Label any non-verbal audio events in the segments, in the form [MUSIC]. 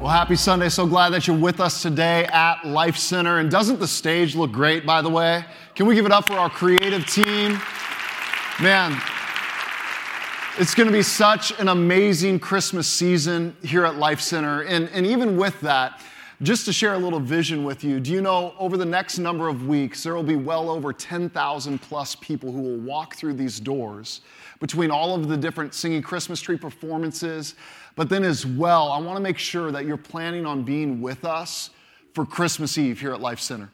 Well, happy Sunday. So glad that you're with us today at Life Center. And doesn't the stage look great, by the way? Can we give it up for our creative team? Man, it's going to be such an amazing Christmas season here at Life Center. And, and even with that, just to share a little vision with you, do you know over the next number of weeks, there will be well over 10,000 plus people who will walk through these doors between all of the different singing Christmas tree performances. But then, as well, I want to make sure that you're planning on being with us for Christmas Eve here at Life Center.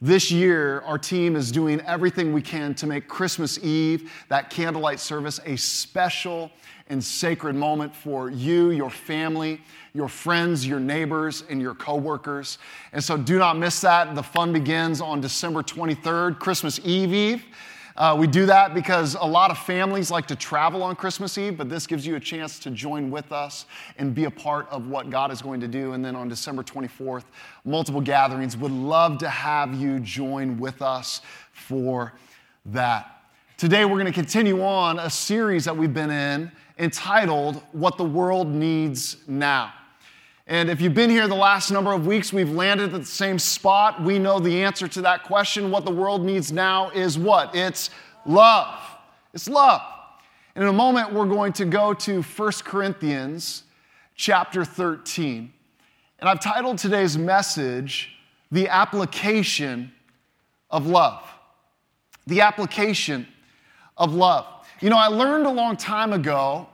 This year, our team is doing everything we can to make Christmas Eve, that candlelight service, a special and sacred moment for you, your family, your friends, your neighbors, and your coworkers. And so do not miss that. The fun begins on December 23rd, Christmas Eve Eve. Uh, we do that because a lot of families like to travel on Christmas Eve, but this gives you a chance to join with us and be a part of what God is going to do. And then on December 24th, multiple gatherings. Would love to have you join with us for that. Today, we're going to continue on a series that we've been in entitled What the World Needs Now. And if you've been here the last number of weeks, we've landed at the same spot. We know the answer to that question. What the world needs now is what? It's love. It's love. And in a moment, we're going to go to 1 Corinthians chapter 13. And I've titled today's message, The Application of Love. The Application of Love. You know, I learned a long time ago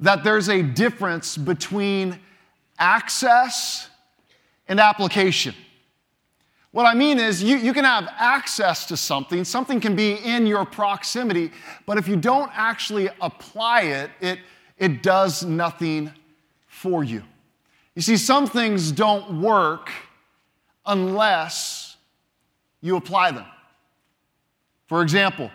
that there's a difference between access and application. What I mean is, you, you can have access to something, something can be in your proximity, but if you don't actually apply it, it, it does nothing for you. You see, some things don't work unless you apply them. For example,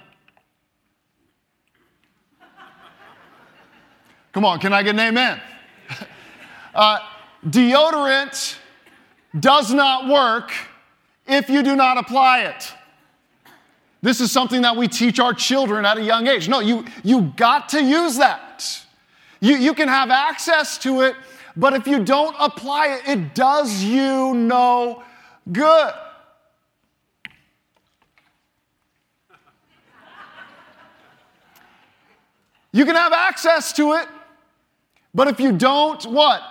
come on, can I get an amen? [LAUGHS] Uh, deodorant does not work if you do not apply it. This is something that we teach our children at a young age. No, you, you got to use that. You, you can have access to it, but if you don't apply it, it does you no good. You can have access to it, but if you don't, what?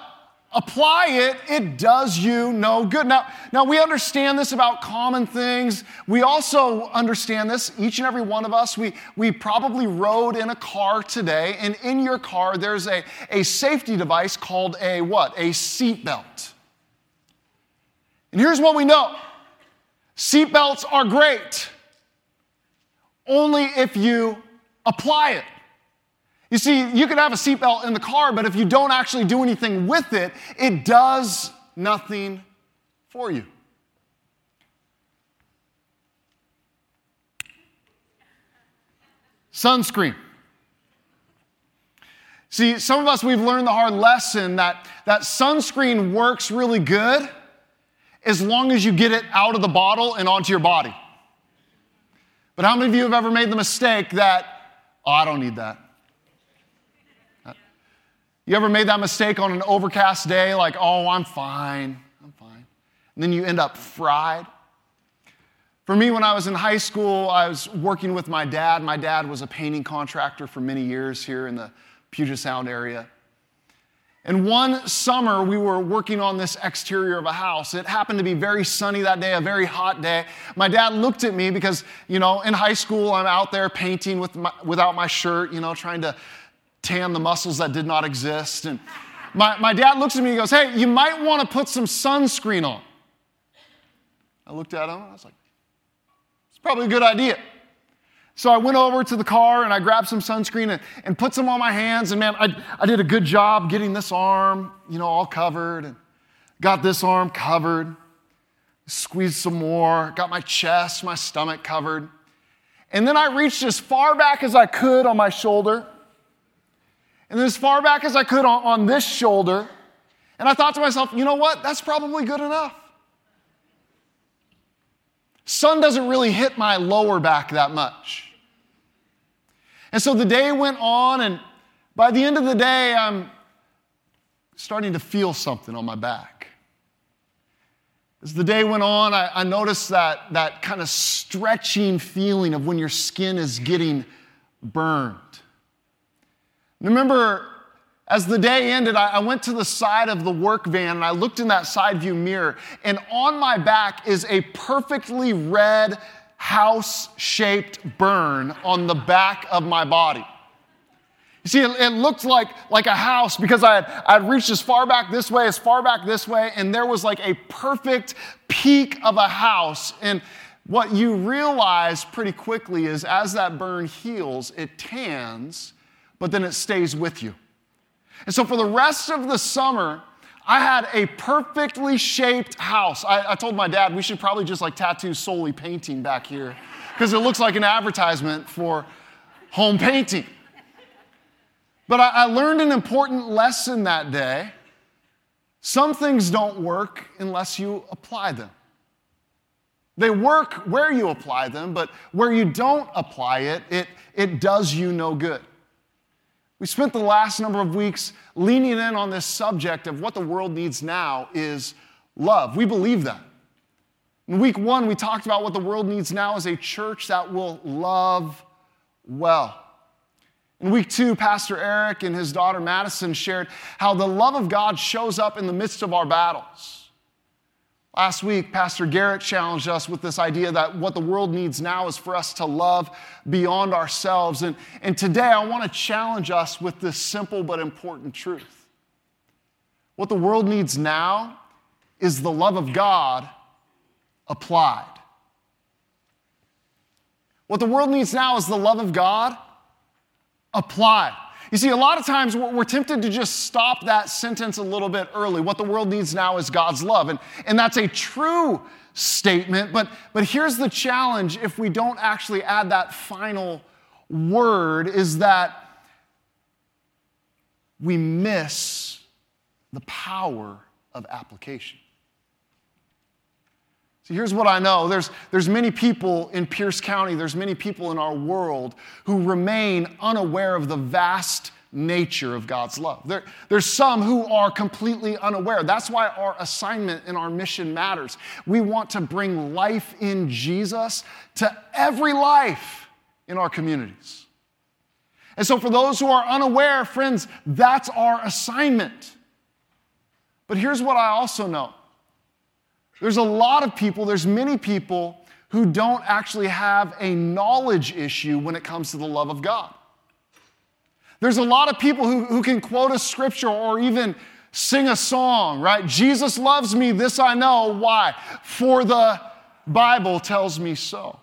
Apply it, it does you no good. Now, now we understand this about common things. We also understand this, each and every one of us. We, we probably rode in a car today, and in your car there's a, a safety device called a what? A seatbelt. And here's what we know seatbelts are great only if you apply it. You see, you can have a seatbelt in the car, but if you don't actually do anything with it, it does nothing for you. Sunscreen. See, some of us, we've learned the hard lesson that, that sunscreen works really good as long as you get it out of the bottle and onto your body. But how many of you have ever made the mistake that, oh, I don't need that? You ever made that mistake on an overcast day, like, oh, I'm fine, I'm fine. And then you end up fried? For me, when I was in high school, I was working with my dad. My dad was a painting contractor for many years here in the Puget Sound area. And one summer, we were working on this exterior of a house. It happened to be very sunny that day, a very hot day. My dad looked at me because, you know, in high school, I'm out there painting with my, without my shirt, you know, trying to tan the muscles that did not exist. And my, my dad looks at me and goes, Hey, you might want to put some sunscreen on. I looked at him and I was like, It's probably a good idea. So I went over to the car and I grabbed some sunscreen and, and put some on my hands. And man, I, I did a good job getting this arm, you know, all covered and got this arm covered. Squeezed some more, got my chest, my stomach covered. And then I reached as far back as I could on my shoulder and as far back as I could on, on this shoulder. And I thought to myself, you know what? That's probably good enough. Sun doesn't really hit my lower back that much. And so the day went on, and by the end of the day, I'm starting to feel something on my back. As the day went on, I, I noticed that, that kind of stretching feeling of when your skin is getting burned. Remember, as the day ended, I, went to the side of the work van and I looked in that side view mirror, and on my back is a perfectly red house shaped burn on the back of my body. You see, it, it, looked like, like a house because I had, I had reached as far back this way, as far back this way, and there was like a perfect peak of a house. And what you realize pretty quickly is as that burn heals, it tans, but then it stays with you. And so for the rest of the summer, I had a perfectly shaped house. I, I told my dad we should probably just like tattoo solely painting back here because it looks like an advertisement for home painting. But I, I learned an important lesson that day. Some things don't work unless you apply them. They work where you apply them, but where you don't apply it, it, it does you no good. We spent the last number of weeks leaning in on this subject of what the world needs now is love. We believe that. In week one, we talked about what the world needs now is a church that will love well. In week two, Pastor Eric and his daughter Madison shared how the love of God shows up in the midst of our battles. Last week, Pastor Garrett challenged us with this idea that what the world needs now is for us to love beyond ourselves. And, and today, I want to challenge us with this simple but important truth. What the world needs now is the love of God applied. What the world needs now is the love of God apply. You see, a lot of times we're tempted to just stop that sentence a little bit early. What the world needs now is God's love. And, and that's a true statement, but, but here's the challenge if we don't actually add that final word is that we miss the power of application. See, here's what I know. There's, there's many people in Pierce County, there's many people in our world who remain unaware of the vast nature of God's love. There, there's some who are completely unaware. That's why our assignment and our mission matters. We want to bring life in Jesus to every life in our communities. And so, for those who are unaware, friends, that's our assignment. But here's what I also know there's a lot of people, there's many people who don't actually have a knowledge issue when it comes to the love of God. There's a lot of people who, who can quote a scripture or even sing a song, right? Jesus loves me, this I know. Why? For the Bible tells me so.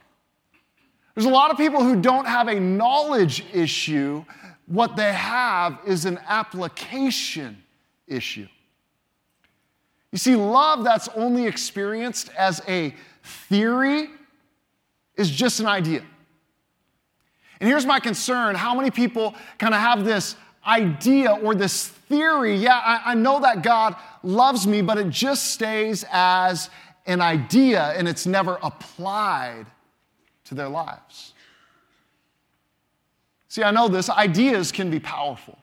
There's a lot of people who don't have a knowledge issue. What they have is an application issue. You see, love that's only experienced as a theory is just an idea. And here's my concern how many people kind of have this idea or this theory? Yeah, I, I, know that God loves me, but it just stays as an idea and it's never applied to their lives. See, I know this, ideas can be powerful.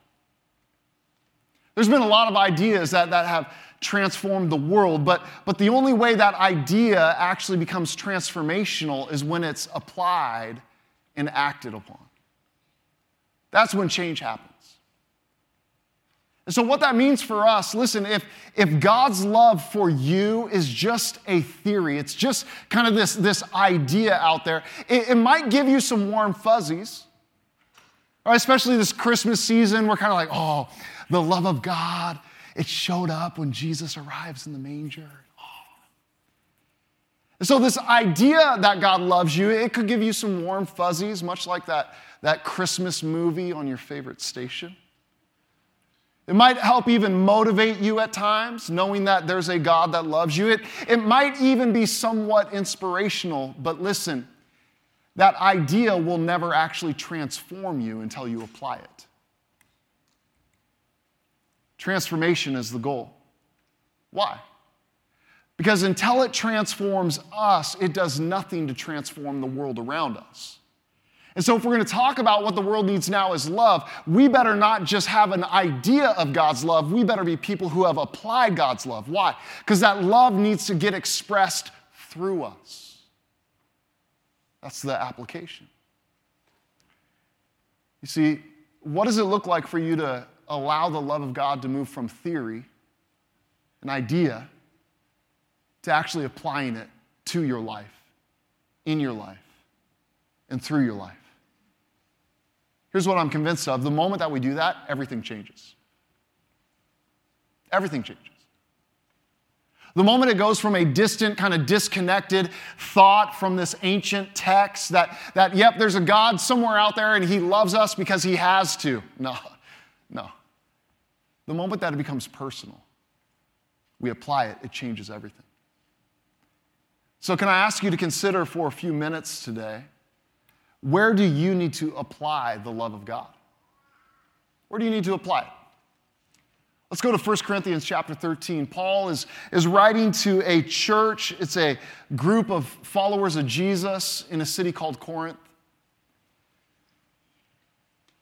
There's been a lot of ideas that, that have transformed the world, but, but the only way that idea actually becomes transformational is when it's applied and acted upon. That's when change happens. And so, what that means for us, listen, if, if God's love for you is just a theory, it's just kind of this, this idea out there, it, it might give you some warm fuzzies. Right? Especially this Christmas season, we're kind of like, oh, the love of God it showed up when Jesus arrives in the manger. So, this idea that God loves you, it could give you some warm fuzzies, much like that, that Christmas movie on your favorite station. It might help even motivate you at times, knowing that there's a God that loves you. It, it might even be somewhat inspirational, but listen, that idea will never actually transform you until you apply it. Transformation is the goal. Why? Because until it transforms us, it does nothing to transform the world around us. And so, if we're going to talk about what the world needs now is love, we better not just have an idea of God's love. We better be people who have applied God's love. Why? Because that love needs to get expressed through us. That's the application. You see, what does it look like for you to allow the love of God to move from theory, an idea, to actually applying it to your life, in your life, and through your life? Here's what I'm convinced of the moment that we do that, everything changes. Everything changes. The moment it goes from a distant, kind of disconnected thought from this ancient text that, that, yep, there's a God somewhere out there and he loves us because he has to. No, no. The moment that it becomes personal, we apply it, it changes everything. So, can I ask you to consider for a few minutes today where do you need to apply the love of God? Where do you need to apply it? Let's go to 1 Corinthians chapter 13. Paul is, is writing to a church, it's a group of followers of Jesus in a city called Corinth.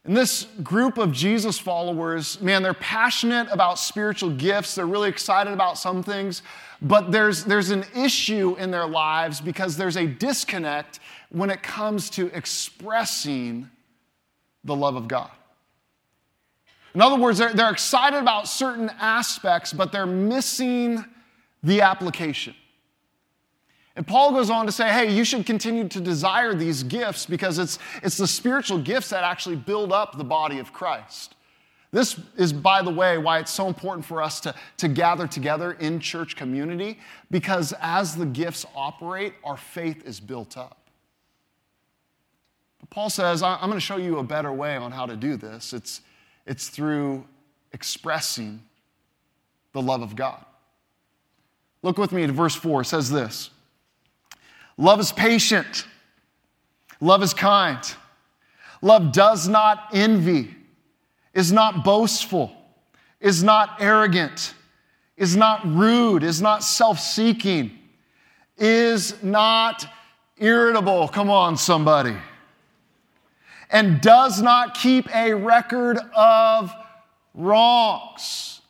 And this group of Jesus followers, man, they're passionate about spiritual gifts. They're really excited about some things, but there's, there's an issue in their lives because there's a disconnect when it comes to expressing the love of God. In other words, they're, they're excited about certain aspects, but they're missing the application. And Paul goes on to say, hey, you should continue to desire these gifts because it's, it's the spiritual gifts that actually build up the body of Christ. This is, by the way, why it's so important for us to, to gather together in church community because as the gifts operate, our faith is built up. But Paul says, I'm going to show you a better way on how to do this. It's, it's through expressing the love of God. Look with me to verse 4. It says this Love is patient, love is kind, love does not envy, is not boastful, is not arrogant, is not rude, is not self seeking, is not irritable. Come on, somebody and does not keep a record of wrongs.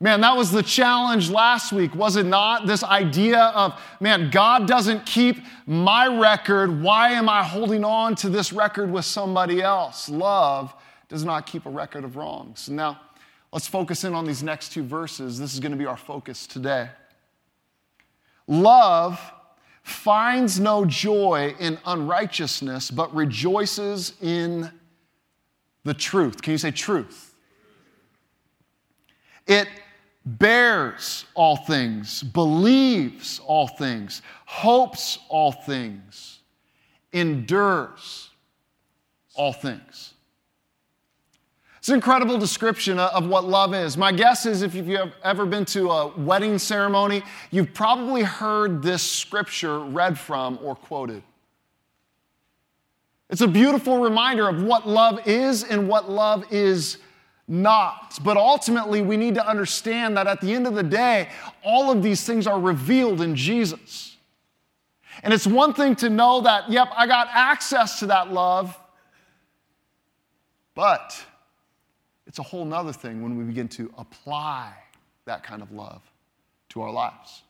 Man, that was the challenge last week, was it not? This idea of, man, God doesn't keep my record. Why am I holding on to this record with somebody else? Love does not keep a record of wrongs. Now, let's focus in on these next two verses. This is going to be our focus today. Love finds no joy in unrighteousness, but rejoices in the truth. Can you say truth? It bears all things, believes all things, hopes all things, endures all things. It's an incredible description of what love is. My guess is if you've ever been to a wedding ceremony, you've probably heard this scripture read from or quoted. It's a beautiful reminder of what love is and what love is not. But ultimately, we need to understand that at the end of the day, all of these things are revealed in Jesus. And it's one thing to know that, yep, I got access to that love, but it's a whole nother thing when we begin to apply that kind of love to our lives.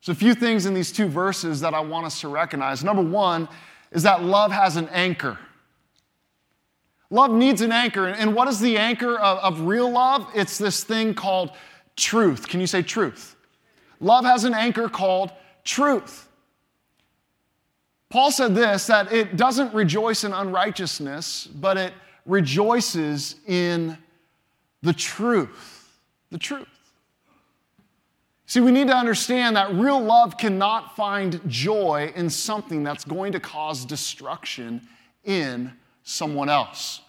So, a few things in these two verses that I want us to recognize. Number one is that love has an anchor. Love needs an anchor. And what is the anchor of, of real love? It's this thing called truth. Can you say truth? Love has an anchor called truth. Paul said this that it doesn't rejoice in unrighteousness, but it rejoices in the truth. The truth. See, we need to understand that real love cannot find joy in something that's going to cause destruction in someone else.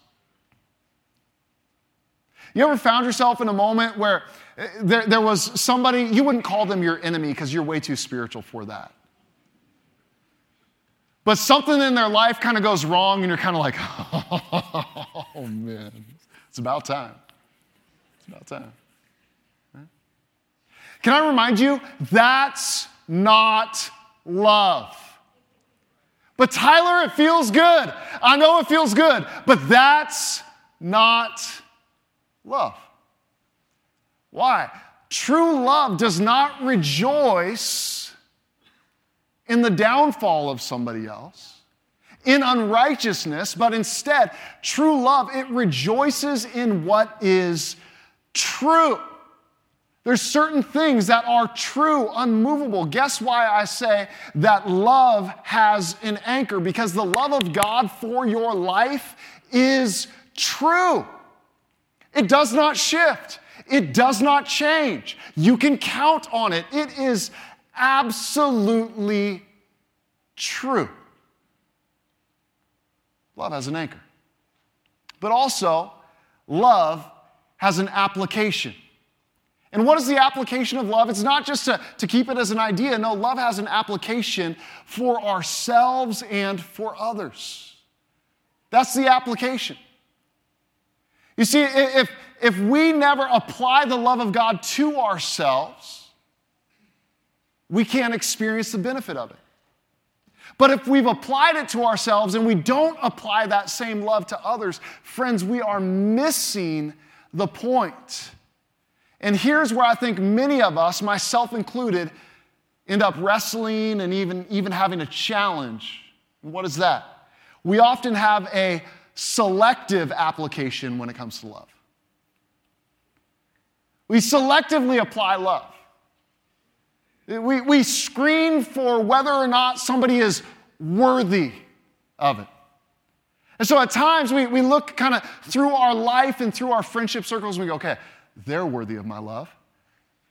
You ever found yourself in a moment where eh, there, there was somebody, you wouldn't call them your enemy because you're way too spiritual for that. But something in their life kind of goes wrong, and you're kind of like, [LAUGHS] oh man, it's about time. It's about time. Can I remind you? That's not love. But Tyler, it feels good. I know it feels good, but that's not love. Why? True love does not rejoice in the downfall of somebody else, in unrighteousness, but instead, true love, it rejoices in what is true. There's certain things that are true, unmovable. Guess why I say that love has an anchor? Because the love of God for your life is true. It does not shift, it does not change. You can count on it. It is absolutely true. Love has an anchor. But also, love has an application. And what is the application of love? It's not just to, to keep it as an idea. No, love has an application for ourselves and for others. That's the application. You see, if, if we never apply the love of God to ourselves, we can't experience the benefit of it. But if we've applied it to ourselves and we don't apply that same love to others, friends, we are missing the point. And here's where I think many of us, myself included, end up wrestling and even, even having a challenge. What is that? We often have a selective application when it comes to love. We selectively apply love. We, we screen for whether or not somebody is worthy of it. And so at times we, we look kind of through our life and through our friendship circles and we go, okay, they're worthy of my love.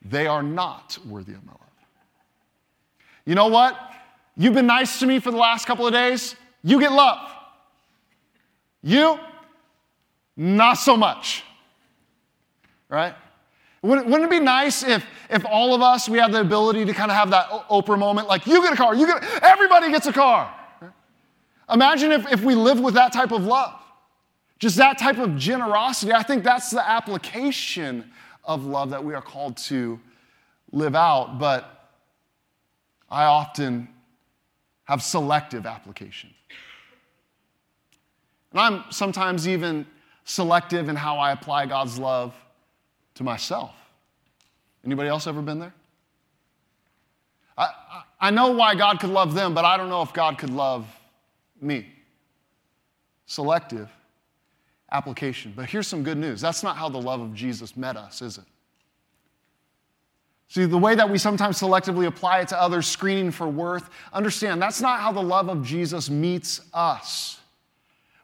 They are not worthy of my love. You know what? You've been nice to me for the last couple of days. You get love. You, not so much. Right? Wouldn't, it be nice if, if all of us, we had the ability to kind of have that Oprah moment, like, you get a car, you get, everybody gets a car. Imagine if, if we lived with that type of love. Just that type of generosity, I think that's the application of love that we are called to live out. But I often have selective application. And I'm sometimes even selective in how I apply God's love to myself. Anybody else ever been there? I, I, know why God could love them, but I don't know if God could love me. Selective application. But here's some good news that's not how the love of Jesus met us, is it? See, the way that we sometimes selectively apply it to others, screening for worth, understand that's not how the love of Jesus meets us.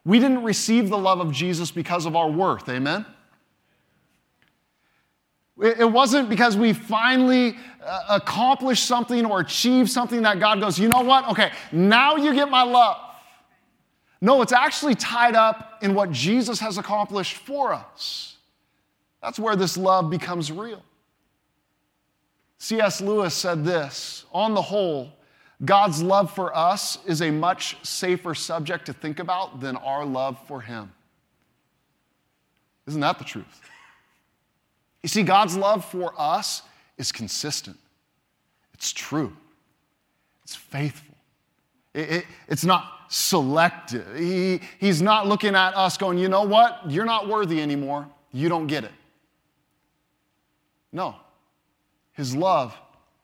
We didn't receive the love of Jesus because of our worth, amen? It wasn't because we finally uh, accomplished something or achieved something that God goes, you know what? Okay, now you get my love. No, it's actually tied up in what Jesus has accomplished for us. That's where this love becomes real. C.S. Lewis said this On the whole, God's love for us is a much safer subject to think about than our love for Him. Isn't that the truth? You see, God's love for us is consistent, it's true, it's faithful, it, it, it's not selective. He, he's not looking at us going, you know what? You're not worthy anymore. You don't get it. No. His love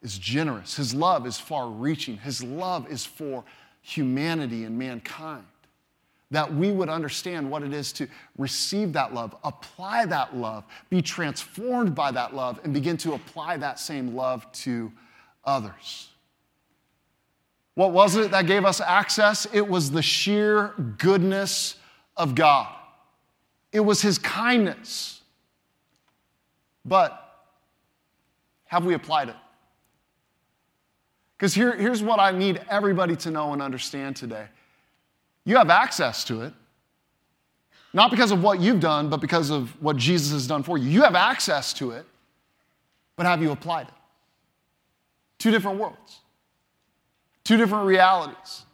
is generous. His love is far reaching. His love is for humanity and mankind. That we would understand what it is to receive that love, apply that love, be transformed by that love, and begin to apply that same love to others. What was it that gave us access? It was the sheer goodness of God, it was His kindness. But have we applied it? Because here, here's what I need everybody to know and understand today you have access to it. Not because of what you've done, but because of what Jesus has done for you. You have access to it, but have you applied it? Two different worlds. Two different realities.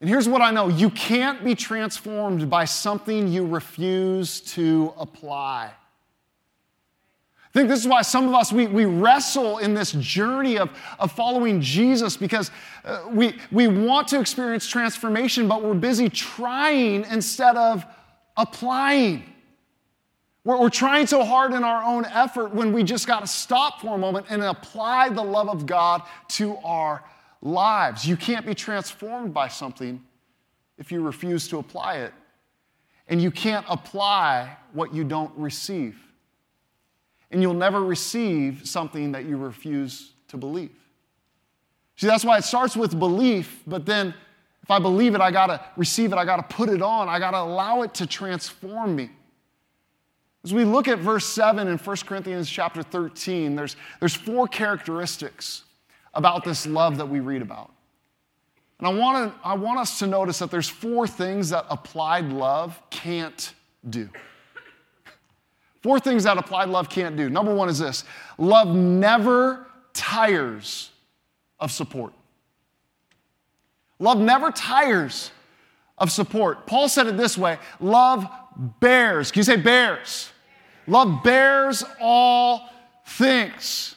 And here's what I know you can't be transformed by something you refuse to apply. I think this is why some of us, we, we wrestle in this journey of, of following Jesus because uh, we, we want to experience transformation, but we're busy trying instead of applying. We're, we're trying so hard in our own effort when we just got to stop for a moment and apply the love of God to our lives. You can't be transformed by something if you refuse to apply it. And you can't apply what you don't receive and you'll never receive something that you refuse to believe. See, that's why it starts with belief, but then if I believe it, I gotta receive it, I gotta put it on, I gotta allow it to transform me. As we look at verse 7 in 1 Corinthians chapter 13, there's, there's four characteristics about this love that we read about. And I want, to, I want us to notice that there's four things that applied love can't do. Four things that applied love can't do. Number one is this love never tires of support. Love never tires of support. Paul said it this way love bears. Can you say bears? Love bears all things.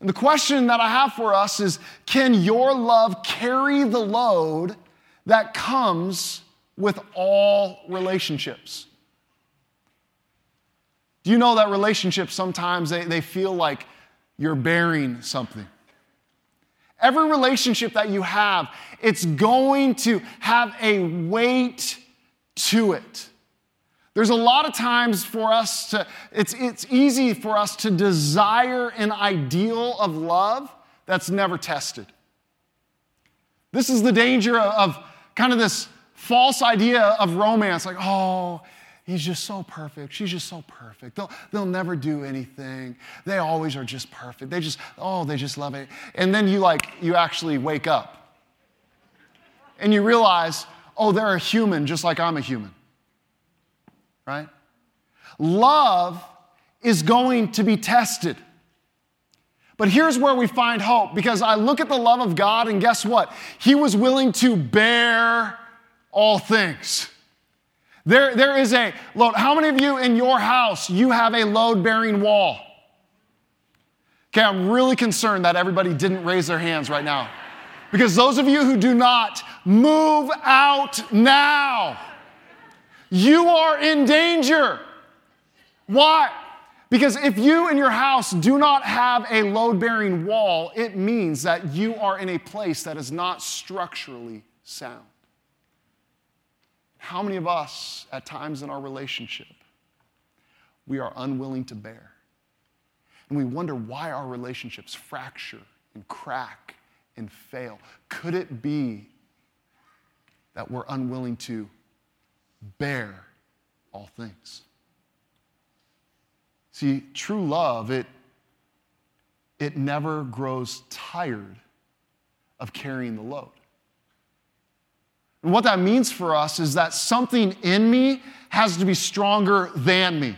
And the question that I have for us is can your love carry the load that comes with all relationships? You know that relationships sometimes they, they feel like you're bearing something? Every relationship that you have, it's going to have a weight to it. There's a lot of times for us to, it's, it's easy for us to desire an ideal of love that's never tested. This is the danger of, of kind of this false idea of romance like, oh, He's just so perfect. She's just so perfect. They'll, they'll never do anything. They always are just perfect. They just, oh, they just love it. And then you like, you actually wake up and you realize, oh, they're a human just like I'm a human. Right? Love is going to be tested. But here's where we find hope because I look at the love of God and guess what? He was willing to bear all things. There, there is a load. How many of you in your house, you have a load bearing wall? Okay, I'm really concerned that everybody didn't raise their hands right now. Because those of you who do not, move out now. You are in danger. Why? Because if you in your house do not have a load bearing wall, it means that you are in a place that is not structurally sound. How many of us, at times in our relationship, we are unwilling to bear? And we wonder why our relationships fracture and crack and fail. Could it be that we're unwilling to bear all things? See, true love, it, it never grows tired of carrying the load. And what that means for us is that something in me has to be stronger than me.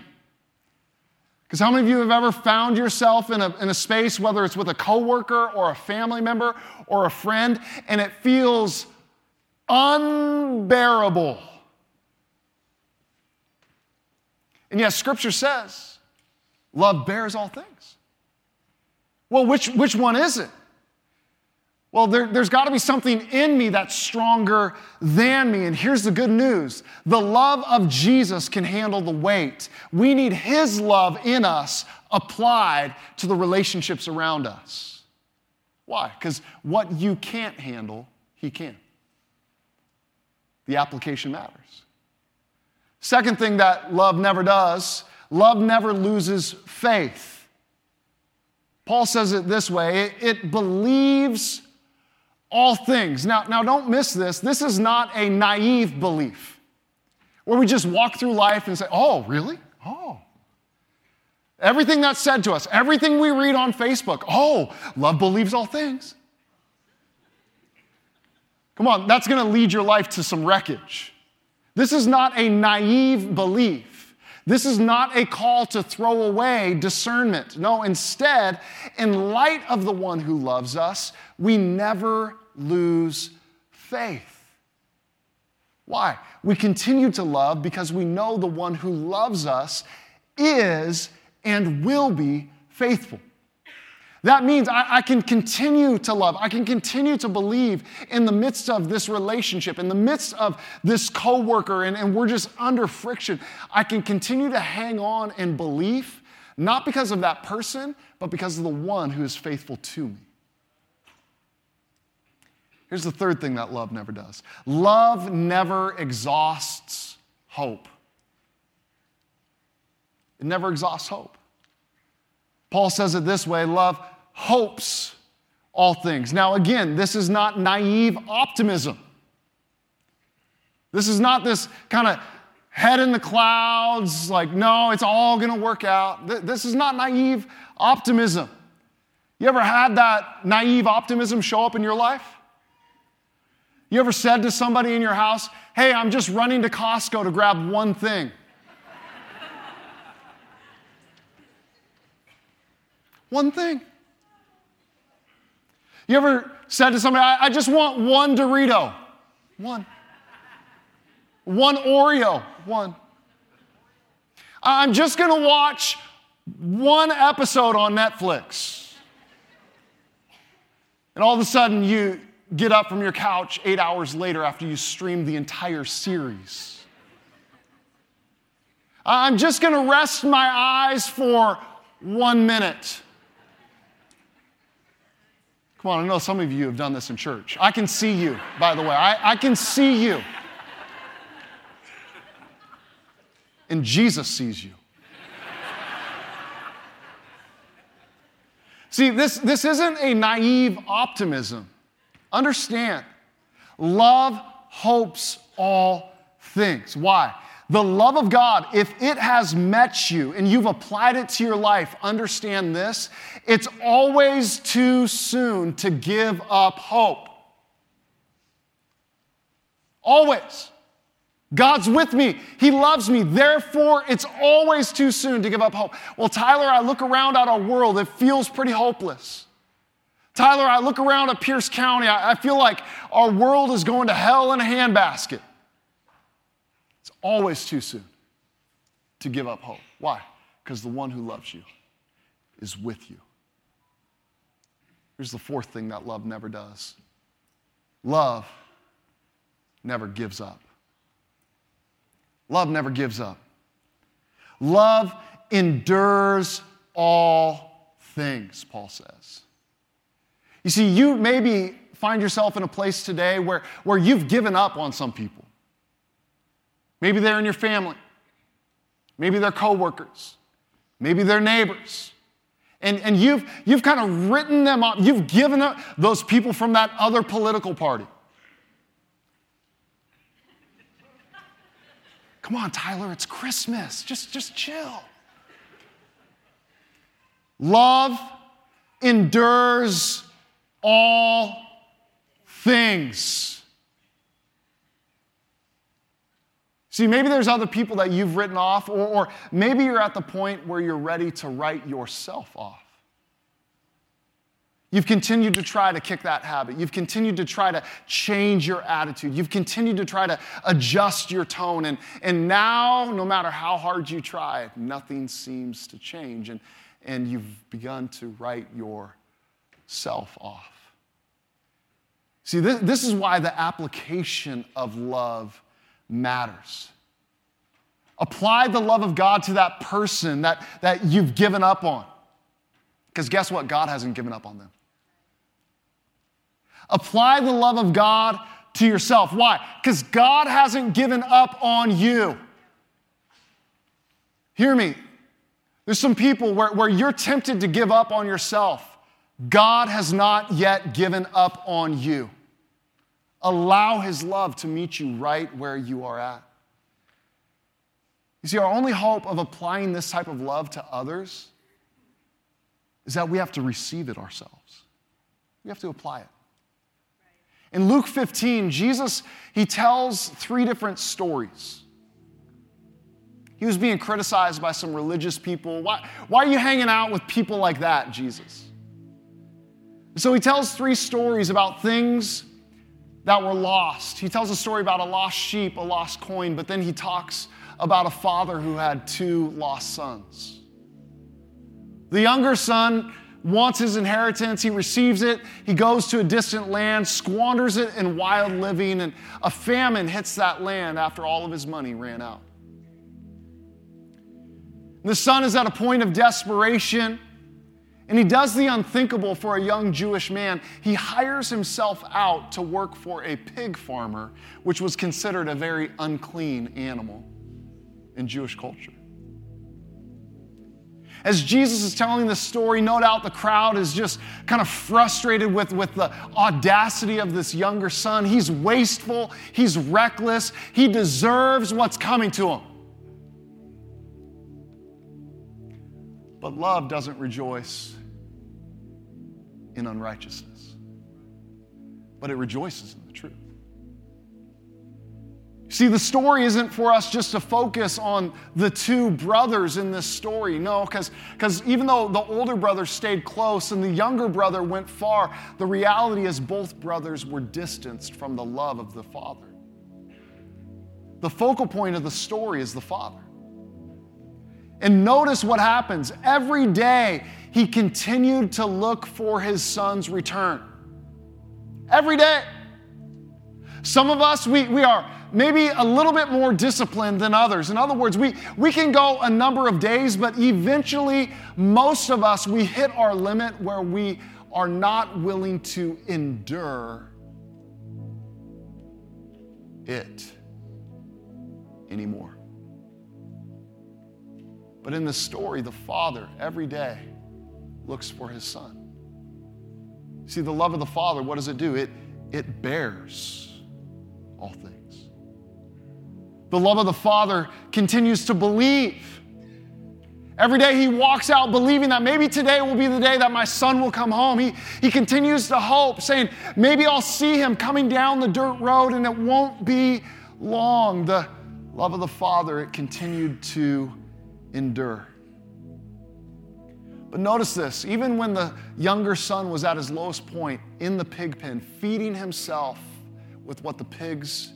Because how many of you have ever found yourself in a, in a space, whether it's with a coworker or a family member or a friend, and it feels unbearable? And yet, Scripture says, love bears all things. Well, which, which one is it? Well, there, has got to be something in me that's stronger than me. And here's the good news the love of Jesus can handle the weight. We need His love in us applied to the relationships around us. Why? Because what you can't handle, He can. The application matters. Second thing that love never does love never loses faith. Paul says it this way it, it believes all things. Now, now don't miss this. This is not a naive belief where we just walk through life and say, oh, really? Oh. Everything that's said to us, everything we read on Facebook, oh, love believes all things. Come on, that's going to lead your life to some wreckage. This is not a naive belief. This is not a call to throw away discernment. No, instead, in light of the one who loves us, we never lose faith. Why? We continue to love because we know the one who loves us is and will be faithful. That means I, I, can continue to love. I can continue to believe in the midst of this relationship, in the midst of this coworker, and, and we're just under friction. I can continue to hang on in belief, not because of that person, but because of the one who is faithful to me. Here's the third thing that love never does love never exhausts hope. It never exhausts hope. Paul says it this way love hopes all things. Now, again, this is not naive optimism. This is not this kind of head in the clouds, like, no, it's all gonna work out. This is not naive optimism. You ever had that naive optimism show up in your life? You ever said to somebody in your house, hey, I'm just running to Costco to grab one thing? one thing. You ever said to somebody, I, I just want one Dorito? One. One Oreo? One. I'm just going to watch one episode on Netflix. And all of a sudden, you get up from your couch eight hours later after you streamed the entire series. I'm just going to rest my eyes for one minute. Come on, I know some of you have done this in church. I can see you, by the way. I, I can see you. And Jesus sees you. See, this, this isn't a naive optimism. Understand, love hopes all things. Why? The love of God, if it has met you and you've applied it to your life, understand this it's always too soon to give up hope. Always. God's with me. He loves me. Therefore, it's always too soon to give up hope. Well, Tyler, I look around at our world, it feels pretty hopeless. Tyler, I look around at Pierce County, I, feel like our world is going to hell in a handbasket It's always too soon to give up hope. Why? Because the one who loves you is with you. Here's the fourth thing that love never does love never gives up. Love never gives up. Love endures all things, Paul says. You see, you maybe find yourself in a place today where, where you've given up on some people. Maybe they're in your family. Maybe they're coworkers. Maybe they're neighbors. And, and you've, you've kind of written them up. You've given up those people from that other political party. Come on, Tyler, it's Christmas. Just, just chill. Love endures all things. See, maybe there's other people that you've written off, or, or maybe you're at the point where you're ready to write yourself off. You've continued to try to kick that habit. You've continued to try to change your attitude. You've continued to try to adjust your tone. And, and now, no matter how hard you try, nothing seems to change. And, and you've begun to write yourself off. See, this, this is why the application of love matters. Apply the love of God to that person that, that you've given up on. Because guess what? God hasn't given up on them. Apply the love of God to yourself. Why? Because God hasn't given up on you. Hear me. There's some people where, where you're tempted to give up on yourself. God has not yet given up on you. Allow His love to meet you right where you are at. You see, our only hope of applying this type of love to others is that we have to receive it ourselves. We have to apply it. In Luke 15, Jesus, he tells three different stories. He was being criticized by some religious people. Why, why are you hanging out with people like that, Jesus? So he tells three stories about things that were lost. He tells a story about a lost sheep, a lost coin, but then he talks about a father who had two lost sons. The younger son wants his inheritance. He receives it. He goes to a distant land, squanders it in wild living, and a famine hits that land after all of his money ran out. The son is at a point of desperation, and he does the unthinkable for a young Jewish man. He hires himself out to work for a pig farmer, which was considered a very unclean animal in Jewish culture. As Jesus is telling this story, no doubt the crowd is just kind of frustrated with, with the audacity of this younger son. He's wasteful, he's reckless, he deserves what's coming to him. But love doesn't rejoice in unrighteousness, but it rejoices in the truth. See, the story isn't for us just to focus on the two brothers in this story. No, because even though the older brother stayed close and the younger brother went far, the reality is both brothers were distanced from the love of the father. The focal point of the story is the father. And notice what happens. Every day, he continued to look for his son's return. Every day. Some of us, we, we are maybe a little bit more disciplined than others. In other words, we, we can go a number of days, but eventually, most of us, we hit our limit where we are not willing to endure it anymore. But in the story, the father every day looks for his son. See, the love of the father, what does it do? It, it bears all things. The love of the Father continues to believe. Every day he walks out believing that maybe today will be the day that my son will come home. He, he continues to hope, saying, maybe I'll see him coming down the dirt road and it won't be long. The love of the Father, it continued to endure. But notice this even when the younger son was at his lowest point in the pig pen, feeding himself with what the pigs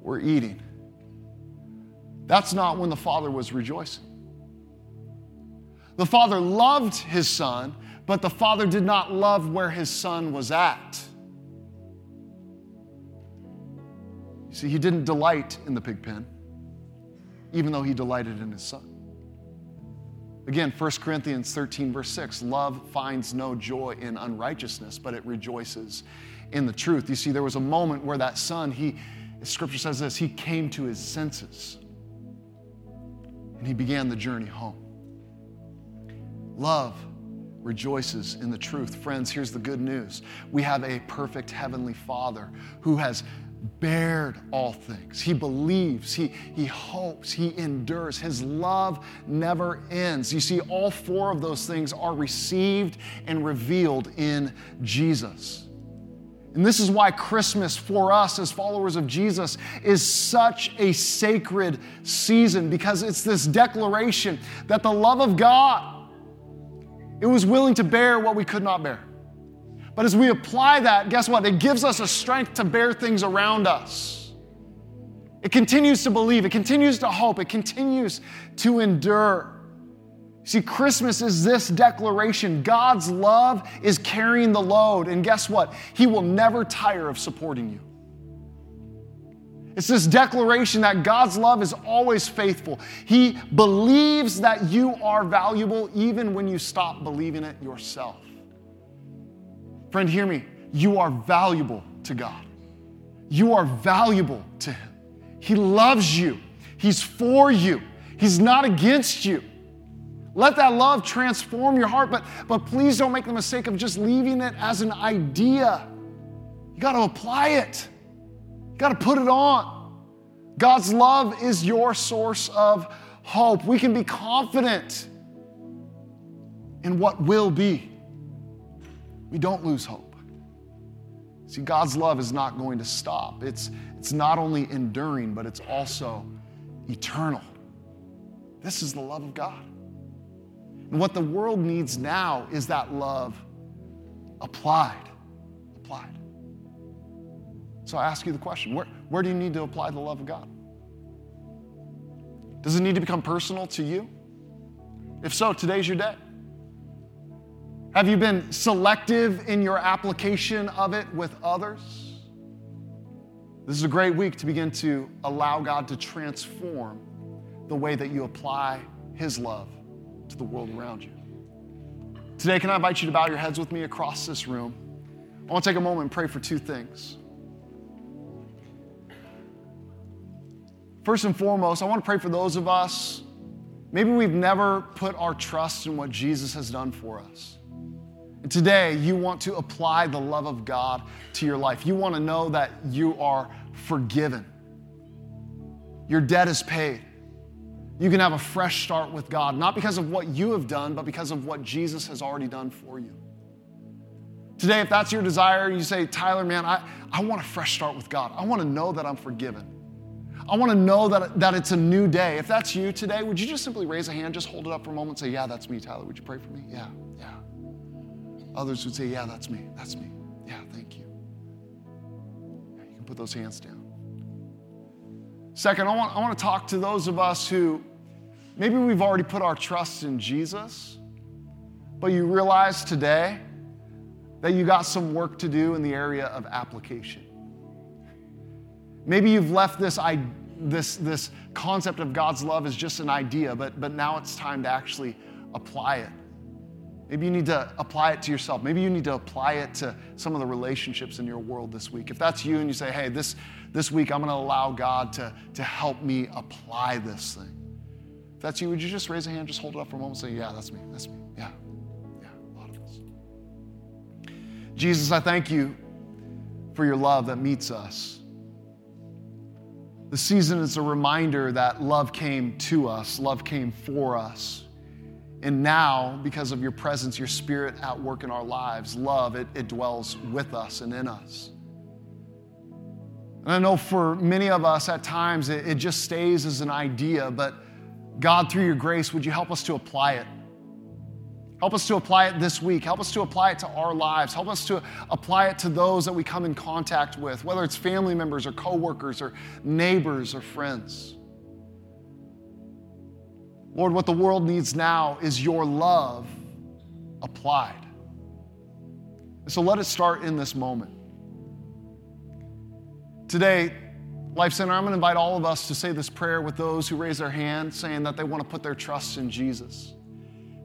were eating, that's not when the father was rejoicing. The father loved his son, but the father did not love where his son was at. You see, he didn't delight in the pig pen, even though he delighted in his son. Again, 1 Corinthians 13, verse 6 love finds no joy in unrighteousness, but it rejoices in the truth. You see, there was a moment where that son, he, scripture says this, he came to his senses and he began the journey home. Love rejoices in the truth. Friends, here's the good news we have a perfect heavenly Father who has bared all things. He believes, he, he hopes, he endures. His love never ends. You see, all four of those things are received and revealed in Jesus. And this is why Christmas for us as followers of Jesus is such a sacred season because it's this declaration that the love of God it was willing to bear what we could not bear. But as we apply that, guess what? It gives us a strength to bear things around us. It continues to believe, it continues to hope, it continues to endure. See, Christmas is this declaration God's love is carrying the load. And guess what? He will never tire of supporting you. It's this declaration that God's love is always faithful. He believes that you are valuable even when you stop believing it yourself. Friend, hear me. You are valuable to God. You are valuable to Him. He loves you, He's for you, He's not against you. Let that love transform your heart, but, but please don't make the mistake of just leaving it as an idea. You got to apply it, you got to put it on. God's love is your source of hope. We can be confident in what will be. We don't lose hope. See, God's love is not going to stop. It's, it's not only enduring, but it's also eternal. This is the love of God. And what the world needs now is that love applied. Applied. So I ask you the question where, where do you need to apply the love of God? Does it need to become personal to you? If so, today's your day. Have you been selective in your application of it with others? This is a great week to begin to allow God to transform the way that you apply His love to the world around you. Today, can I invite you to bow your heads with me across this room? I want to take a moment and pray for two things. First and foremost, I want to pray for those of us, maybe we've never put our trust in what Jesus has done for us. Today, you want to apply the love of God to your life. You want to know that you are forgiven, your debt is paid. You can have a fresh start with God, not because of what you have done, but because of what Jesus has already done for you. Today, if that's your desire, you say, Tyler, man, I, I want a fresh start with God. I want to know that I'm forgiven. I want to know that, that it's a new day. If that's you today, would you just simply raise a hand, just hold it up for a moment say, Yeah, that's me, Tyler. Would you pray for me? Yeah, yeah. Others would say, Yeah, that's me. That's me. Yeah, thank you. Yeah, you can put those hands down. Second, I want, I want to talk to those of us who maybe we've already put our trust in Jesus, but you realize today that you got some work to do in the area of application. Maybe you've left this, this, this concept of God's love as just an idea, but, but now it's time to actually apply it. Maybe you need to apply it to yourself. Maybe you need to apply it to some of the relationships in your world this week. If that's you and you say, hey, this, this week I'm going to allow God to, to help me apply this thing. If that's you, would you just raise a hand, just hold it up for a moment say, yeah, that's me, that's me. Yeah, yeah, a lot of us. Jesus, I thank you for your love that meets us. The season is a reminder that love came to us, love came for us. And now, because of your presence, your spirit at work in our lives, love, it, it dwells with us and in us. And I know for many of us at times it, it just stays as an idea, but God, through your grace, would you help us to apply it? Help us to apply it this week. Help us to apply it to our lives. Help us to apply it to those that we come in contact with, whether it's family members or coworkers or neighbors or friends. Lord, what the world needs now is your love applied. So let it start in this moment. Today, Life Center, I'm going to invite all of us to say this prayer with those who raise their hand saying that they want to put their trust in Jesus.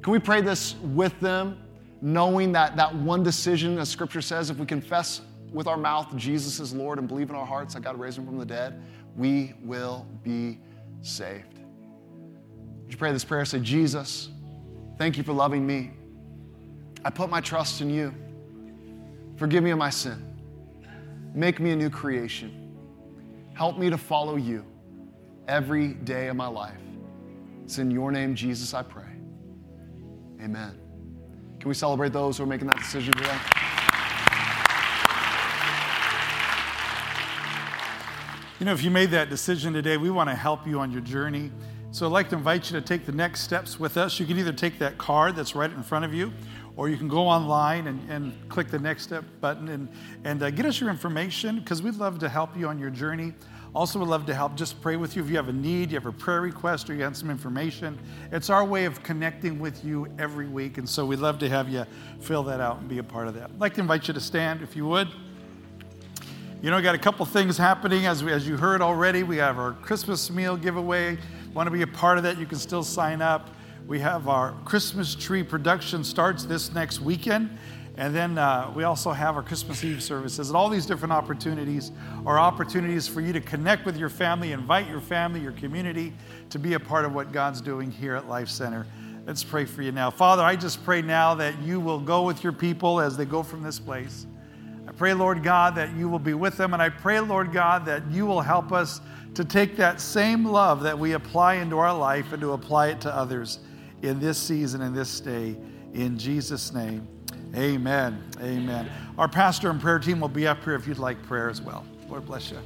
Can we pray this with them, knowing that that one decision, as Scripture says, if we confess with our mouth Jesus is Lord and believe in our hearts that God raised him from the dead, we will be saved. Would you pray this prayer? Say, Jesus, thank you for loving me. I put my trust in you. Forgive me of my sin. Make me a new creation. Help me to follow you every day of my life. It's in your name, Jesus, I pray. Amen. Can we celebrate those who are making that decision today? You know, if you made that decision today, we want to help you on your journey. So I'd like to invite you to take the next steps with us. You can either take that card that's right in front of you, or you can go online and, and click the next step button and, and uh, get us your information because we'd love to help you on your journey. Also, would love to help just pray with you if you have a need, you have a prayer request, or you have some information. It's our way of connecting with you every week, and so we'd love to have you fill that out and be a part of that. I'd like to invite you to stand if you would. You know, we got a couple things happening as, we, as you heard already. We have our Christmas meal giveaway want to be a part of that, you can still sign up. We have our Christmas tree production starts this next weekend. And then uh, we also have our Christmas Eve services. And all these different opportunities are opportunities for you to connect with your family, invite your family, your community to be a part of what God's doing here at Life Center. Let's pray for you now. Father, I just pray now that you will go with your people as they go from this place. I pray, Lord God, that you will be with them. And I pray, Lord God, that you will help us to take that same love that we apply into our life and to apply it to others in this season and this day. In Jesus' name, amen. Amen. Our pastor and prayer team will be up here if you'd like prayer as well. Lord bless you.